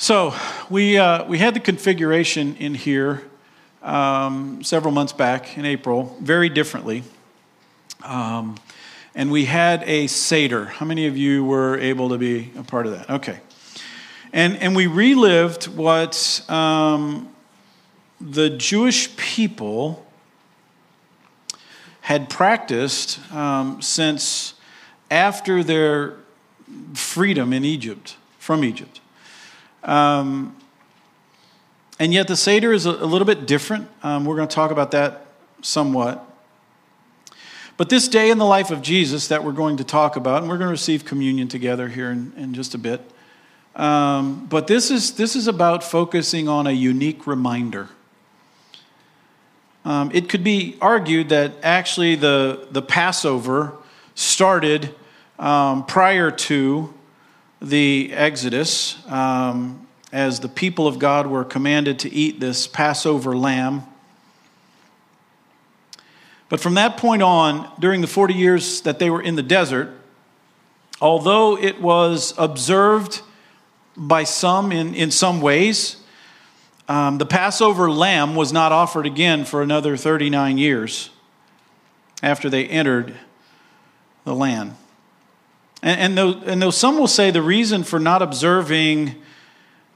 So we, uh, we had the configuration in here um, several months back in April, very differently. Um, and we had a Seder. How many of you were able to be a part of that? Okay. And, and we relived what um, the Jewish people had practiced um, since after their freedom in Egypt, from Egypt. Um, and yet the Seder is a, a little bit different. Um, we're going to talk about that somewhat. But this day in the life of Jesus that we're going to talk about, and we're going to receive communion together here in, in just a bit. Um, but this is, this is about focusing on a unique reminder. Um, it could be argued that actually the, the Passover started um, prior to the Exodus, um, as the people of God were commanded to eat this Passover lamb. But from that point on, during the 40 years that they were in the desert, although it was observed by some in, in some ways, um, the Passover lamb was not offered again for another 39 years after they entered the land. And, and, though, and though some will say the reason for not observing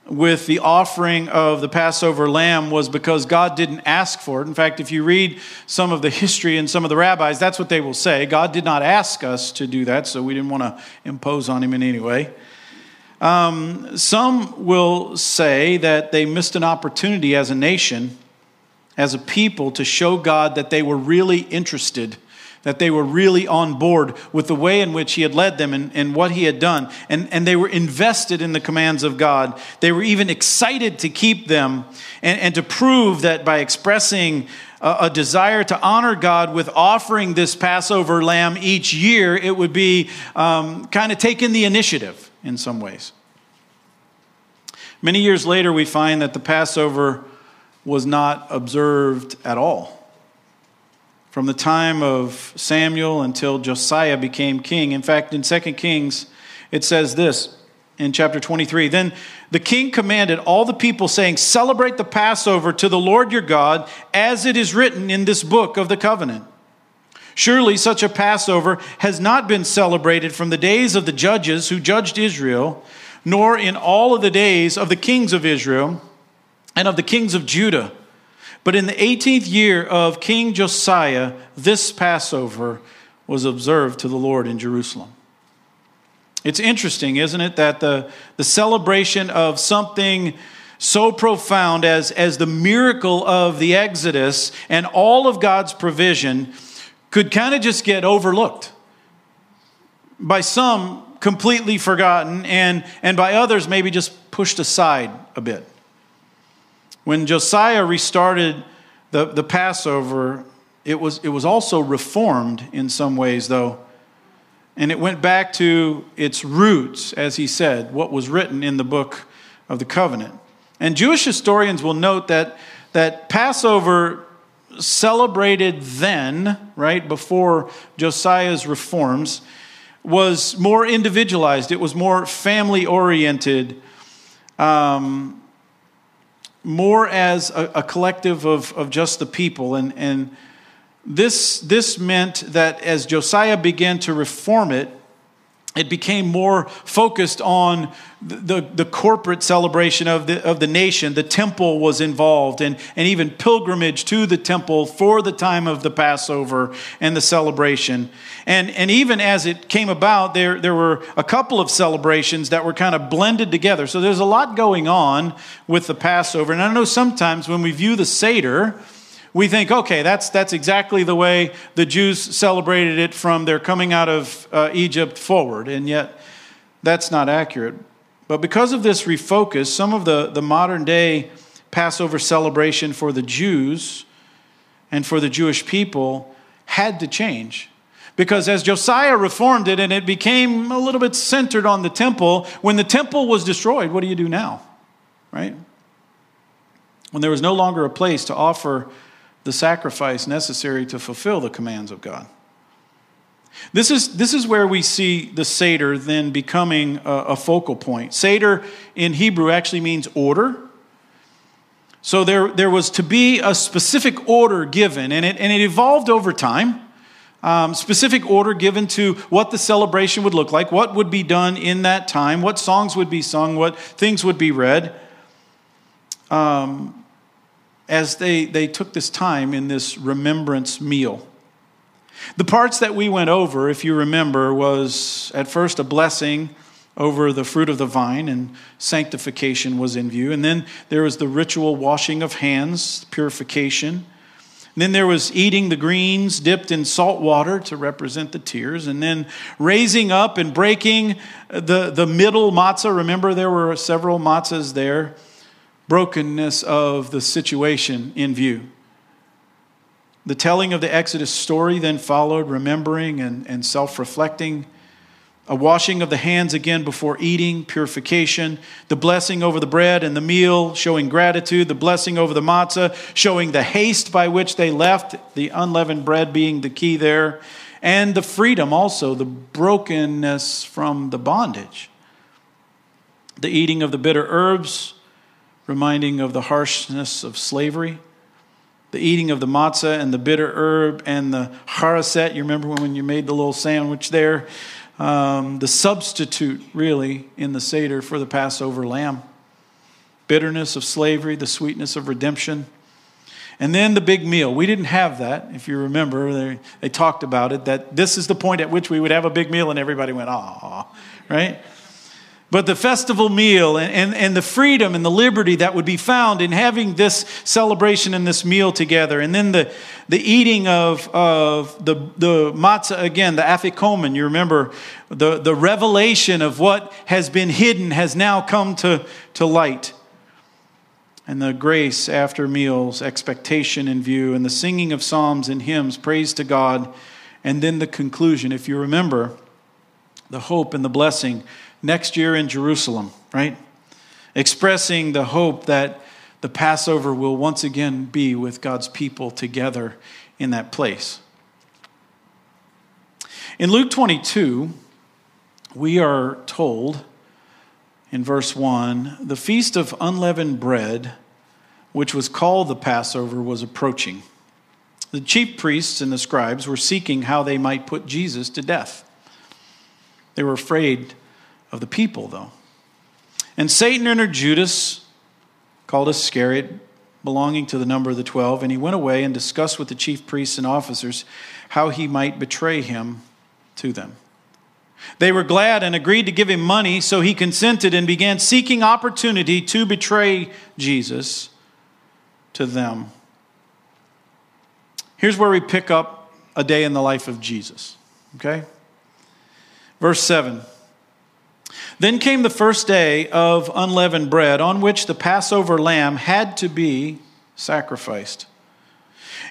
with the offering of the Passover lamb was because God didn't ask for it. In fact, if you read some of the history and some of the rabbis, that's what they will say. God did not ask us to do that, so we didn't want to impose on him in any way. Um, some will say that they missed an opportunity as a nation, as a people, to show God that they were really interested that they were really on board with the way in which he had led them and, and what he had done. And, and they were invested in the commands of God. They were even excited to keep them and, and to prove that by expressing a, a desire to honor God with offering this Passover lamb each year, it would be um, kind of taking the initiative in some ways. Many years later, we find that the Passover was not observed at all from the time of Samuel until Josiah became king. In fact, in 2 Kings, it says this in chapter 23 Then the king commanded all the people, saying, Celebrate the Passover to the Lord your God, as it is written in this book of the covenant. Surely such a Passover has not been celebrated from the days of the judges who judged Israel, nor in all of the days of the kings of Israel and of the kings of Judah but in the 18th year of King Josiah, this Passover was observed to the Lord in Jerusalem. It's interesting, isn't it, that the, the celebration of something so profound as, as the miracle of the Exodus and all of God's provision could kind of just get overlooked. By some, completely forgotten, and, and by others, maybe just pushed aside a bit. When Josiah restarted the, the Passover, it was, it was also reformed in some ways, though. And it went back to its roots, as he said, what was written in the book of the covenant. And Jewish historians will note that, that Passover celebrated then, right, before Josiah's reforms, was more individualized, it was more family oriented. Um, more as a, a collective of, of just the people. And, and this, this meant that as Josiah began to reform it, it became more focused on the, the, corporate celebration of the, of the nation. The temple was involved, and, and even pilgrimage to the temple for the time of the Passover and the celebration. And, and even as it came about, there, there were a couple of celebrations that were kind of blended together. So there's a lot going on with the Passover. And I know sometimes when we view the Seder, we think, okay, that's, that's exactly the way the Jews celebrated it from their coming out of uh, Egypt forward. And yet, that's not accurate. But because of this refocus, some of the, the modern day Passover celebration for the Jews and for the Jewish people had to change. Because as Josiah reformed it and it became a little bit centered on the temple, when the temple was destroyed, what do you do now? Right? When there was no longer a place to offer the sacrifice necessary to fulfill the commands of God. This is, this is where we see the Seder then becoming a, a focal point. Seder in Hebrew actually means order. So there, there was to be a specific order given, and it, and it evolved over time. Um, specific order given to what the celebration would look like, what would be done in that time, what songs would be sung, what things would be read. Um, as they, they took this time in this remembrance meal. The parts that we went over, if you remember, was at first a blessing over the fruit of the vine, and sanctification was in view. And then there was the ritual washing of hands, purification. And then there was eating the greens dipped in salt water to represent the tears, and then raising up and breaking the, the middle matzah. Remember, there were several matzahs there. Brokenness of the situation in view. The telling of the Exodus story then followed, remembering and, and self reflecting. A washing of the hands again before eating, purification. The blessing over the bread and the meal, showing gratitude. The blessing over the matzah, showing the haste by which they left, the unleavened bread being the key there. And the freedom also, the brokenness from the bondage. The eating of the bitter herbs, reminding of the harshness of slavery the eating of the matzah and the bitter herb and the haroset. You remember when you made the little sandwich there? Um, the substitute, really, in the Seder for the Passover lamb. Bitterness of slavery, the sweetness of redemption. And then the big meal. We didn't have that, if you remember. They, they talked about it, that this is the point at which we would have a big meal, and everybody went, ah, right? But the festival meal and, and, and, the freedom and the liberty that would be found in having this celebration and this meal together. And then the, the eating of, of the, the matzah again, the afikomen. You remember the, the revelation of what has been hidden has now come to, to light. And the grace after meals, expectation in view, and the singing of psalms and hymns, praise to God. And then the conclusion. If you remember, the hope and the blessing next year in Jerusalem, right? Expressing the hope that the Passover will once again be with God's people together in that place. In Luke 22, we are told in verse 1 the feast of unleavened bread, which was called the Passover, was approaching. The chief priests and the scribes were seeking how they might put Jesus to death. They were afraid of the people, though. And Satan entered Judas, called Iscariot, belonging to the number of the twelve, and he went away and discussed with the chief priests and officers how he might betray him to them. They were glad and agreed to give him money, so he consented and began seeking opportunity to betray Jesus to them. Here's where we pick up a day in the life of Jesus. Okay? Verse 7. Then came the first day of unleavened bread, on which the Passover lamb had to be sacrificed.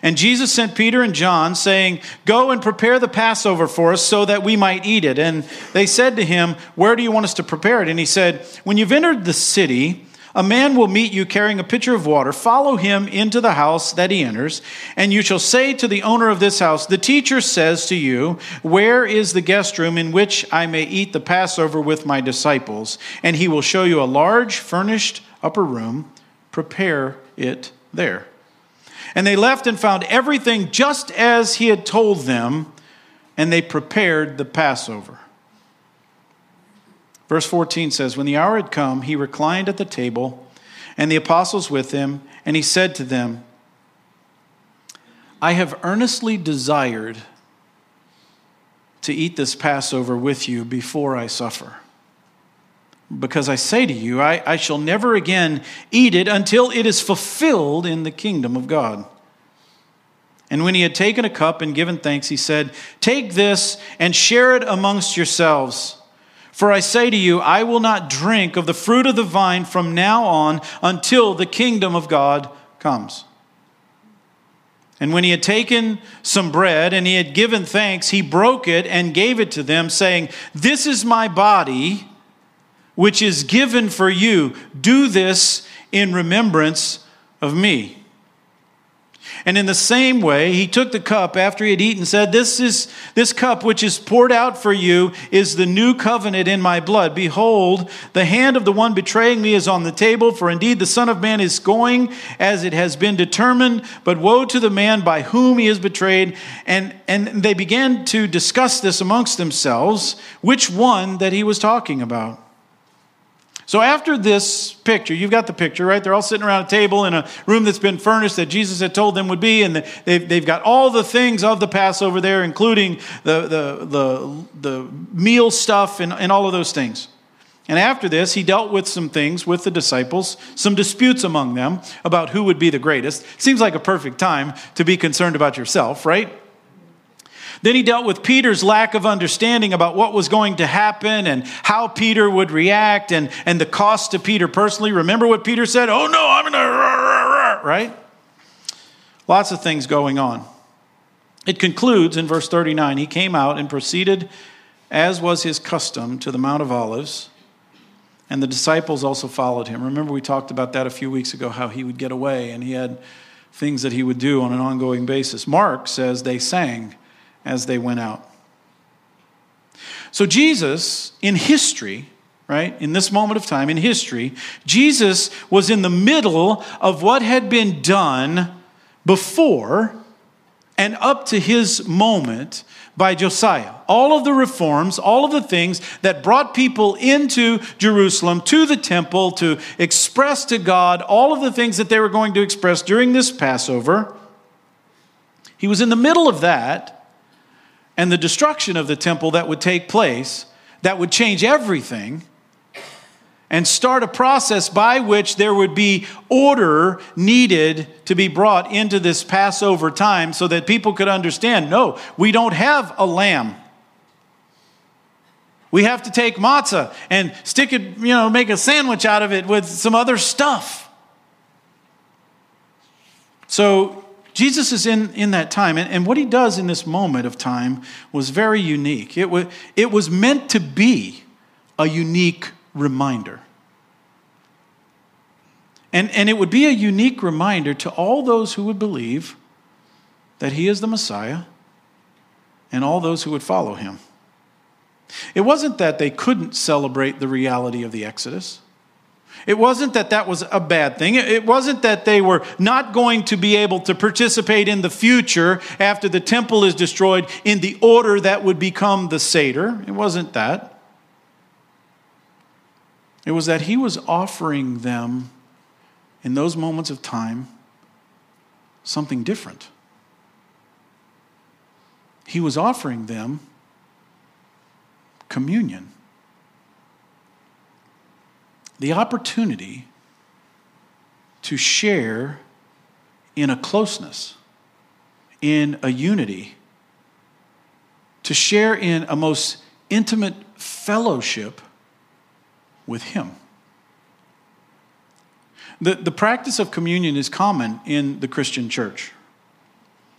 And Jesus sent Peter and John, saying, Go and prepare the Passover for us so that we might eat it. And they said to him, Where do you want us to prepare it? And he said, When you've entered the city, a man will meet you carrying a pitcher of water. Follow him into the house that he enters, and you shall say to the owner of this house, The teacher says to you, Where is the guest room in which I may eat the Passover with my disciples? And he will show you a large, furnished upper room. Prepare it there. And they left and found everything just as he had told them, and they prepared the Passover. Verse 14 says, When the hour had come, he reclined at the table, and the apostles with him, and he said to them, I have earnestly desired to eat this Passover with you before I suffer. Because I say to you, I, I shall never again eat it until it is fulfilled in the kingdom of God. And when he had taken a cup and given thanks, he said, Take this and share it amongst yourselves. For I say to you, I will not drink of the fruit of the vine from now on until the kingdom of God comes. And when he had taken some bread and he had given thanks, he broke it and gave it to them, saying, This is my body, which is given for you. Do this in remembrance of me. And in the same way, he took the cup after he had eaten said, This is this cup which is poured out for you is the new covenant in my blood. Behold, the hand of the one betraying me is on the table, for indeed the Son of Man is going as it has been determined, but woe to the man by whom he is betrayed. And, and they began to discuss this amongst themselves, which one that he was talking about. So after this picture, you've got the picture, right? They're all sitting around a table in a room that's been furnished that Jesus had told them would be, and they've, they've got all the things of the Passover there, including the, the, the, the meal stuff and, and all of those things. And after this, he dealt with some things with the disciples, some disputes among them about who would be the greatest. Seems like a perfect time to be concerned about yourself, right? Then he dealt with Peter's lack of understanding about what was going to happen and how Peter would react and, and the cost to Peter personally. Remember what Peter said? Oh no, I'm going to, right? Lots of things going on. It concludes in verse 39 He came out and proceeded, as was his custom, to the Mount of Olives, and the disciples also followed him. Remember, we talked about that a few weeks ago, how he would get away and he had things that he would do on an ongoing basis. Mark says they sang as they went out. So, Jesus, in history, right, in this moment of time, in history, Jesus was in the middle of what had been done before and up to his moment by Josiah. All of the reforms, all of the things that brought people into Jerusalem, to the temple, to express to God all of the things that they were going to express during this Passover. He was in the middle of that and the destruction of the temple that would take place, that would change everything and start a process by which there would be order needed to be brought into this Passover time so that people could understand no, we don't have a lamb. We have to take matzah and stick it, you know, make a sandwich out of it with some other stuff. So Jesus is in, in that time, and, and what he does in this moment of time was very unique. It was, it was meant to be a unique reminder. And, and it would be a unique reminder to all those who would believe that he is the Messiah and all those who would follow him. It wasn't that they couldn't celebrate the reality of the Exodus. It wasn't that that was a bad thing. It wasn't that they were not going to be able to participate in the future after the temple is destroyed in the order that would become the Seder. It wasn't that. It was that he was offering them in those moments of time something different. He was offering them communion the opportunity to share in a closeness, in a unity, to share in a most intimate fellowship with Him. The, the practice of communion is common in the Christian church.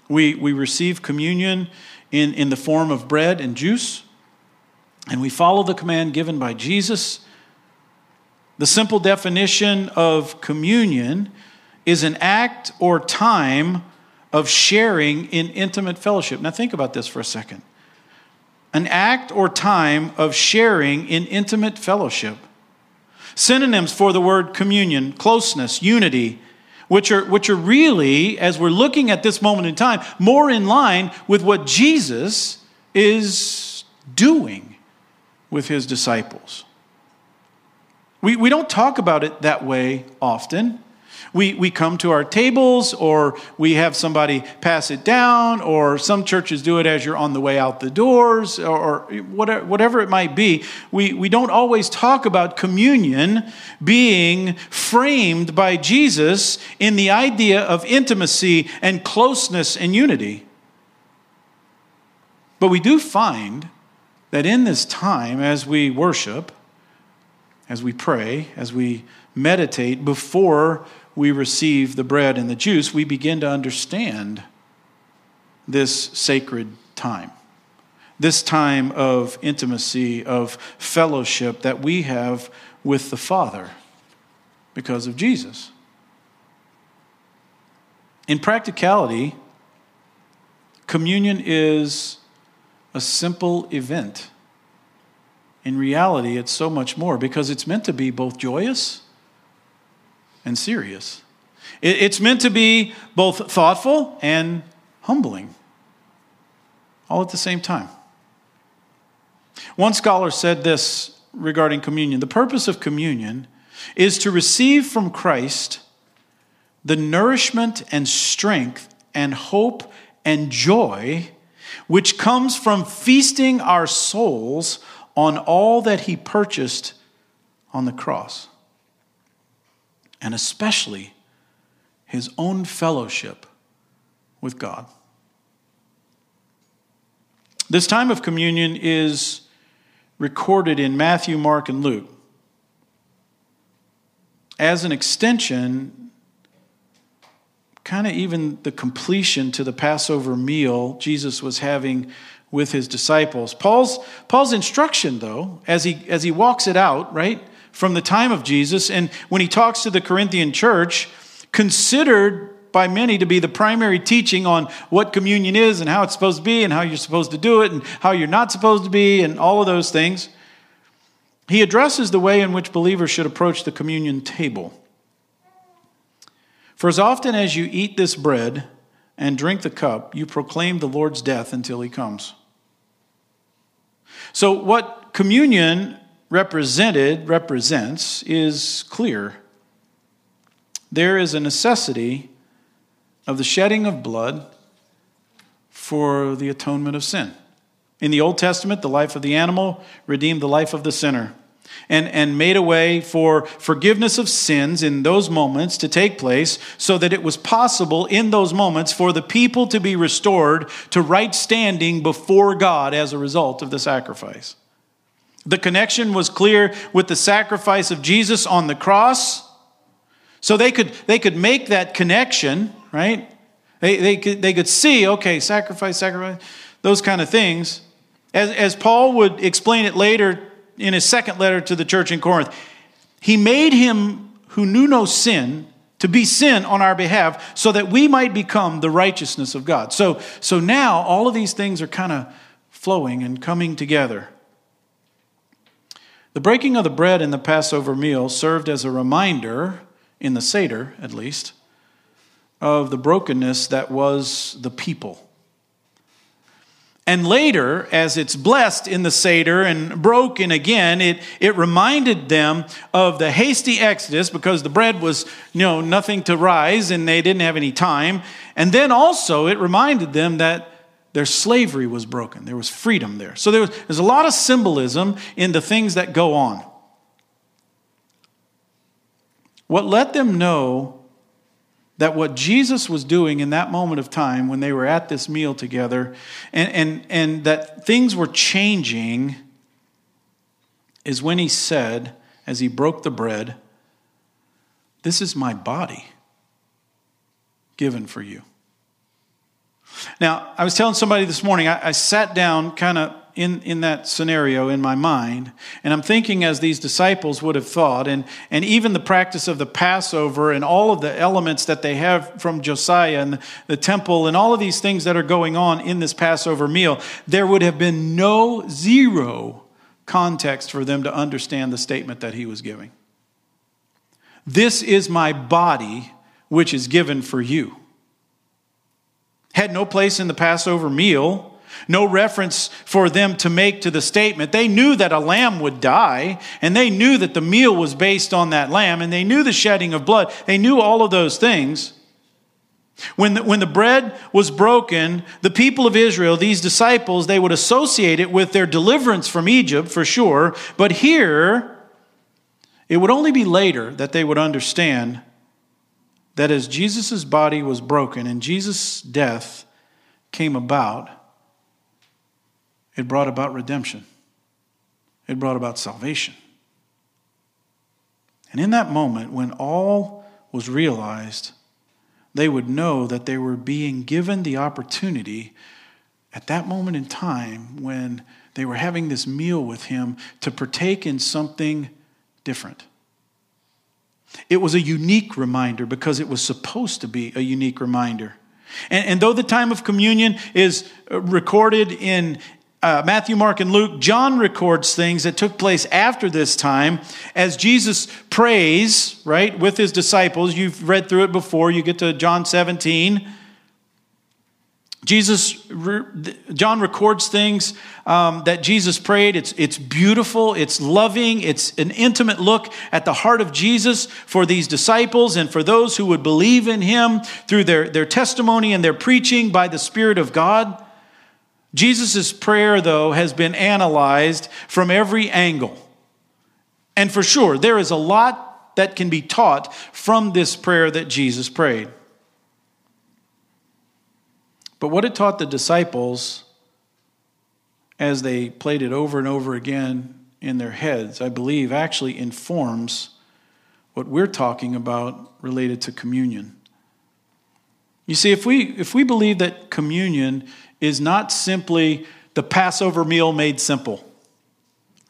We, we receive communion in, in the form of bread and juice, and we follow the command given by Jesus the simple definition of communion is an act or time of sharing in intimate fellowship. Now, think about this for a second. An act or time of sharing in intimate fellowship. Synonyms for the word communion, closeness, unity, which are, which are really, as we're looking at this moment in time, more in line with what Jesus is doing with his disciples. We, we don't talk about it that way often. We, we come to our tables, or we have somebody pass it down, or some churches do it as you're on the way out the doors, or, or whatever, whatever it might be. We, we don't always talk about communion being framed by Jesus in the idea of intimacy and closeness and unity. But we do find that in this time, as we worship, as we pray, as we meditate, before we receive the bread and the juice, we begin to understand this sacred time. This time of intimacy, of fellowship that we have with the Father because of Jesus. In practicality, communion is a simple event. In reality, it's so much more because it's meant to be both joyous and serious. It's meant to be both thoughtful and humbling, all at the same time. One scholar said this regarding communion the purpose of communion is to receive from Christ the nourishment and strength and hope and joy which comes from feasting our souls on all that he purchased on the cross, and especially his own fellowship with God. This time of communion is recorded in Matthew, Mark, and Luke as an extension, kind of even the completion to the Passover meal Jesus was having with his disciples. Paul's, Paul's instruction, though, as he, as he walks it out, right, from the time of Jesus, and when he talks to the Corinthian church, considered by many to be the primary teaching on what communion is and how it's supposed to be and how you're supposed to do it and how you're not supposed to be and all of those things. He addresses the way in which believers should approach the communion table. For as often as you eat this bread and drink the cup, you proclaim the Lord's death until he comes. So, what communion represented, represents, is clear. There is a necessity of the shedding of blood for the atonement of sin. In the Old Testament, the life of the animal redeemed the life of the sinner and, and made a way for forgiveness of sins in those moments to take place so that it was possible in those moments for the people to be restored to right standing before God as a result of the sacrifice. The connection was clear with the sacrifice of Jesus on the cross. So they could, they could make that connection, right? They, they, could, they could see, okay, sacrifice, sacrifice, those kind of things. As, as Paul would explain it later in his second letter to the church in Corinth. He made him who knew no sin to be sin on our behalf so that we might become the righteousness of God. So, so now all of these things are kind of flowing and coming together. The breaking of the bread in the Passover meal served as a reminder, in the Seder at least, of the brokenness that was the people. And later, as it's blessed in the Seder and broken again, it, it reminded them of the hasty exodus because the bread was, you know, nothing to rise and they didn't have any time. And then also it reminded them that their slavery was broken. There was freedom there. So there was, there's a lot of symbolism in the things that go on. What let them know that what Jesus was doing in that moment of time when they were at this meal together and, and, and that things were changing is when he said, as he broke the bread, This is my body given for you. Now, I was telling somebody this morning, I, I sat down kind of in, in that scenario in my mind. And I'm thinking as these disciples would have thought, and, and even the practice of the Passover and all of the elements that they have from Josiah and the, the temple and all of these things that are going on in this Passover meal, there would have been no zero context for them to understand the statement that he was giving. This is my body, which is given for you. Had no place in the Passover meal no reference for them to make to the statement. They knew that a lamb would die, and they knew that the meal was based on that lamb, and they knew the shedding of blood. They knew all of those things. When the, when the bread was broken, the people of Israel, these disciples, they would associate it with their deliverance from Egypt for sure. But here, it would only be later that they would understand that as Jesus' body was broken and Jesus' death came about, it brought about redemption, it brought about salvation. And in that moment, when all was realized, they would know that they were being given the opportunity at that moment in time when they were having this meal with him to partake in something different. it was a unique reminder because it was supposed to be a unique reminder. And, and though the time of communion is uh, recorded in uh, Matthew, Mark, and Luke, John records things that took place after this time as Jesus prays, right, with his disciples. You've read through it before. You get to John 17. Jesus, John records things um, that Jesus prayed. It's, it's beautiful, it's loving, it's an intimate look at the heart of Jesus for these disciples and for those who would believe in him through their, their testimony and their preaching by the Spirit of God. Jesus' prayer, though, has been analyzed from every angle. And for sure, there is a lot that can be taught from this prayer that Jesus prayed. But what it taught the disciples as they played it over and over again in their heads, I believe, actually informs what we're talking about related to communion. You see, if we, if we believe that communion is not simply the Passover meal made simple,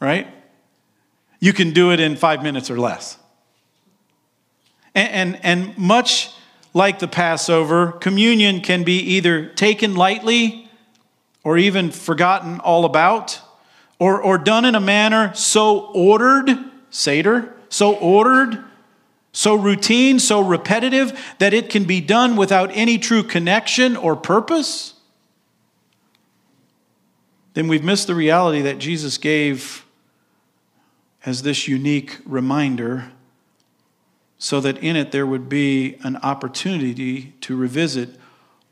right? You can do it in five minutes or less. And, and, and much like the Passover, communion can be either taken lightly or even forgotten all about, or, or done in a manner so ordered, Seder, so ordered, so routine, so repetitive that it can be done without any true connection or purpose, then we've missed the reality that Jesus gave as this unique reminder so that in it there would be an opportunity to revisit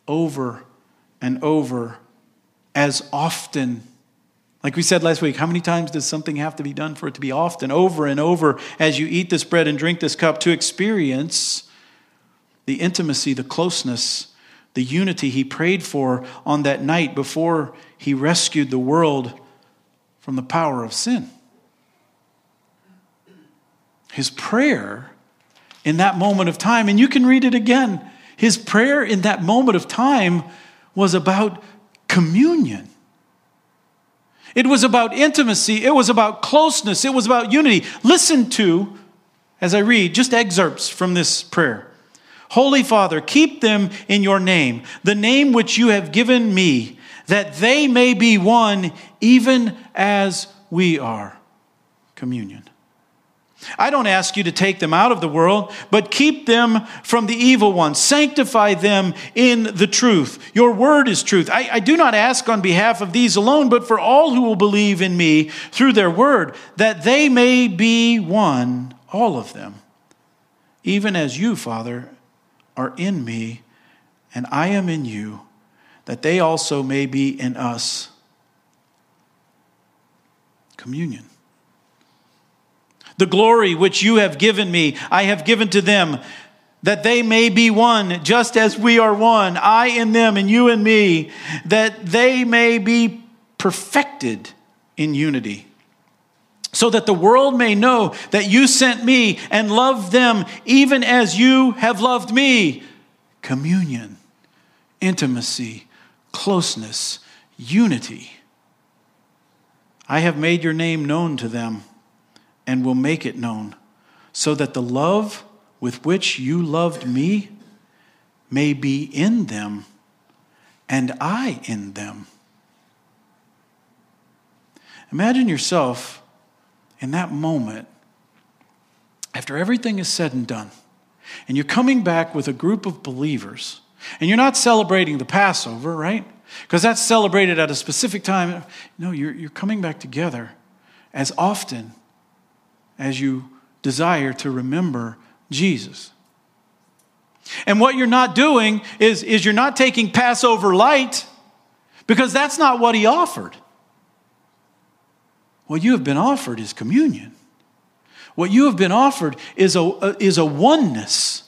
over and over as often. Like we said last week, how many times does something have to be done for it to be often? Over and over as you eat this bread and drink this cup to experience the intimacy, the closeness, the unity he prayed for on that night before he rescued the world from the power of sin. His prayer in that moment of time. And you can read it again. His prayer in that moment of time was about communion. It was about intimacy. It was about closeness. It was about unity. Listen to, as I read, just excerpts from this prayer. Holy Father, keep them in your name, the name which you have given me, that they may be one even as we are. Communion. I don't ask you to take them out of the world, but keep them from the evil one. Sanctify them in the truth. Your word is truth. I, I, do not ask on behalf of these alone, but for all who will believe in me through their word, that they may be one, all of them, even as you, Father, are in me, and I am in you, that they also may be in us. Communion. The glory which you have given me, I have given to them, that they may be one, just as we are one, I in them and you in me, that they may be perfected in unity. So that the world may know that you sent me and loved them even as you have loved me. Communion, intimacy, closeness, unity. I have made your name known to them and will make it known, so that the love with which you loved me may be in them and I in them. Imagine yourself in that moment, after everything is said and done, and you're coming back with a group of believers, and you're not celebrating the Passover, right? Because that's celebrated at a specific time. No, you're, you're coming back together as often as you desire to remember Jesus. And what you're not doing is, is you're not taking Passover light because that's not what he offered. What you have been offered is communion. What you have been offered is a, is a oneness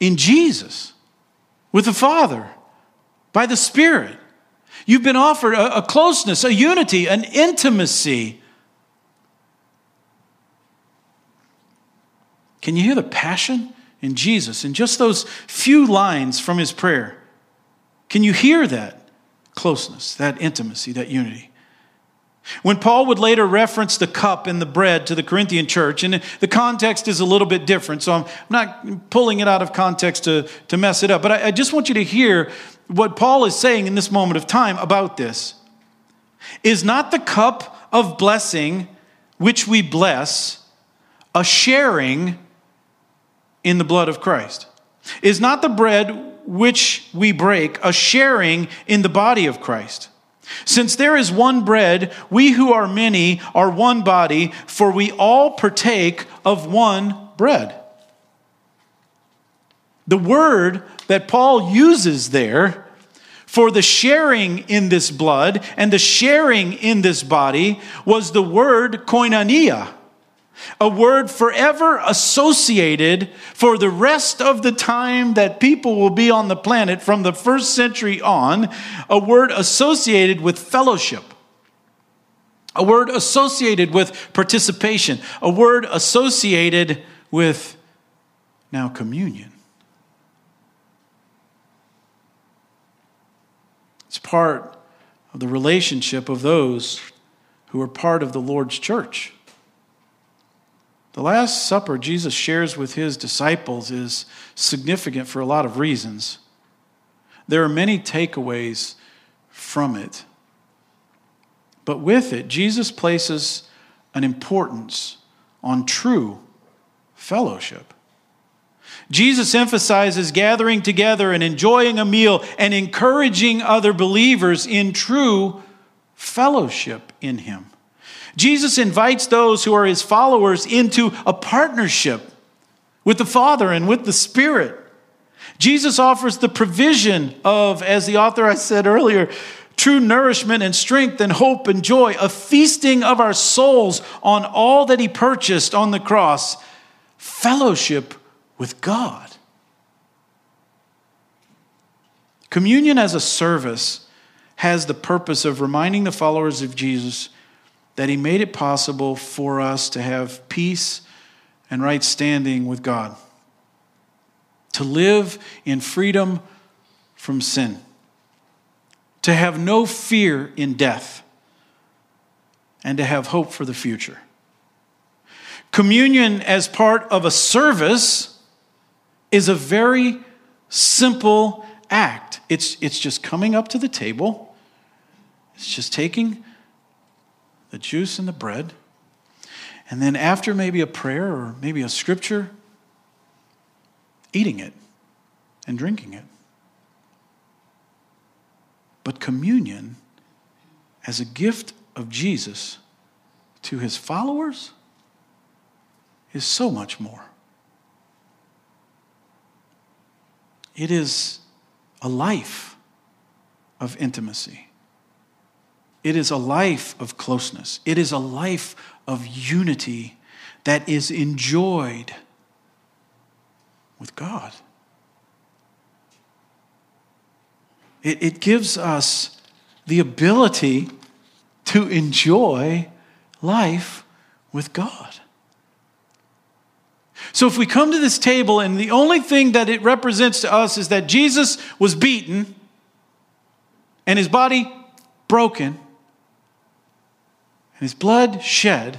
in Jesus with the Father by the Spirit. You've been offered a, a closeness, a unity, an intimacy Can you hear the passion in Jesus in just those few lines from his prayer? Can you hear that closeness, that intimacy, that unity? When Paul would later reference the cup and the bread to the Corinthian church, and the context is a little bit different, so I'm not pulling it out of context to, to mess it up, but I, I just want you to hear what Paul is saying in this moment of time about this. Is not the cup of blessing which we bless a sharing in the blood of Christ? Is not the bread which we break a sharing in the body of Christ? Since there is one bread, we who are many are one body, for we all partake of one bread. The word that Paul uses there for the sharing in this blood and the sharing in this body was the word koinonia a word forever associated for the rest of the time that people will be on the planet from the first century on, a word associated with fellowship, a word associated with participation, a word associated with now communion. It's part of the relationship of those who are part of the Lord's church. The Last Supper Jesus shares with his disciples is significant for a lot of reasons. There are many takeaways from it. But with it, Jesus places an importance on true fellowship. Jesus emphasizes gathering together and enjoying a meal and encouraging other believers in true fellowship in Him. Jesus invites those who are his followers into a partnership with the Father and with the Spirit. Jesus offers the provision of, as the author I said earlier, true nourishment and strength and hope and joy, a feasting of our souls on all that he purchased on the cross, fellowship with God. Communion as a service has the purpose of reminding the followers of Jesus that He made it possible for us to have peace and right standing with God, to live in freedom from sin, to have no fear in death, and to have hope for the future. Communion as part of a service is a very simple act. It's, it's just coming up to the table, it's just taking the juice and the bread. And then, after maybe a prayer or maybe a scripture, eating it and drinking it. But communion as a gift of Jesus to his followers is so much more. It is a life of intimacy. It is a life of closeness, it is a life of unity that is enjoyed with God. It, it gives us the ability to enjoy life with God. So, if we come to this table and the only thing that it represents to us is that Jesus was beaten and his body broken, and his blood shed,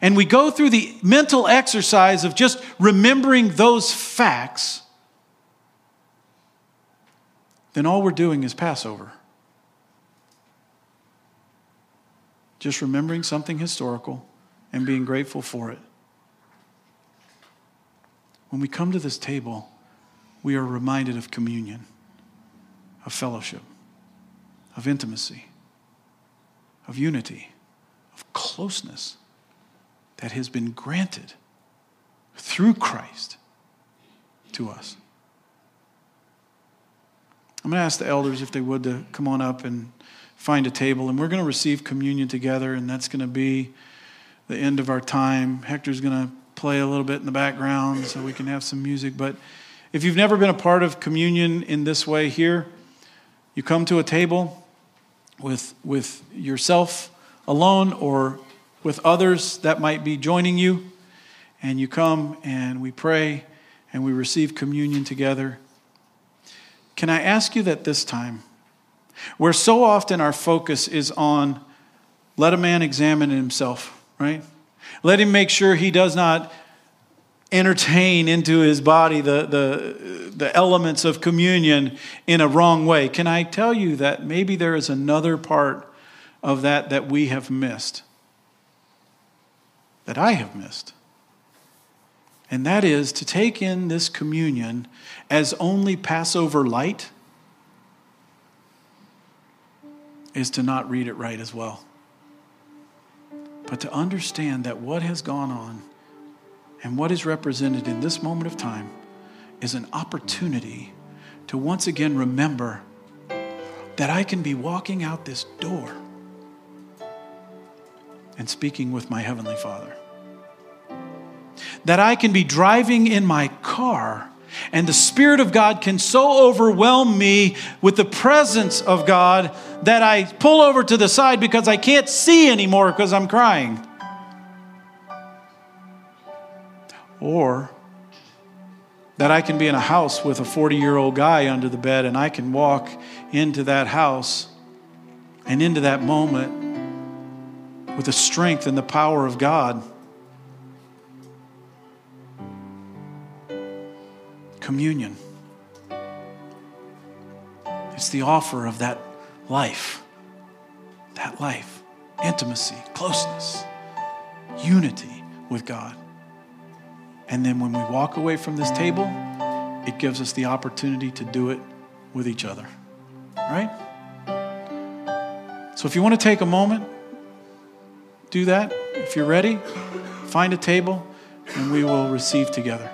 and we go through the mental exercise of just remembering those facts, then all we're doing is Passover. Just remembering something historical and being grateful for it. When we come to this table, we are reminded of communion, of fellowship, of intimacy of unity, of closeness that has been granted through Christ to us. I'm going to ask the elders if they would to come on up and find a table, and we're going to receive communion together, and that's going to be the end of our time. Hector's going to play a little bit in the background so we can have some music. But if you've never been a part of communion in this way here, you come to a table, with, with yourself alone or with others that might be joining you. And you come and we pray and we receive communion together. Can I ask you that this time, where so often our focus is on let a man examine himself, right? Let him make sure he does not entertain into his body the, the, the elements of communion in a wrong way. Can I tell you that maybe there is another part of that that we have missed? That I have missed. And that is to take in this communion as only Passover light is to not read it right as well. But to understand that what has gone on and what is represented in this moment of time is an opportunity to once again remember that I can be walking out this door and speaking with my Heavenly Father. That I can be driving in my car and the Spirit of God can so overwhelm me with the presence of God that I pull over to the side because I can't see anymore because I'm crying. Or that I can be in a house with a 40 year old guy under the bed and I can walk into that house and into that moment with the strength and the power of God. Communion. It's the offer of that life. That life. Intimacy, closeness, unity with God. And then when we walk away from this table, it gives us the opportunity to do it with each other. Right? So if you want to take a moment, do that. If you're ready, find a table and we will receive together.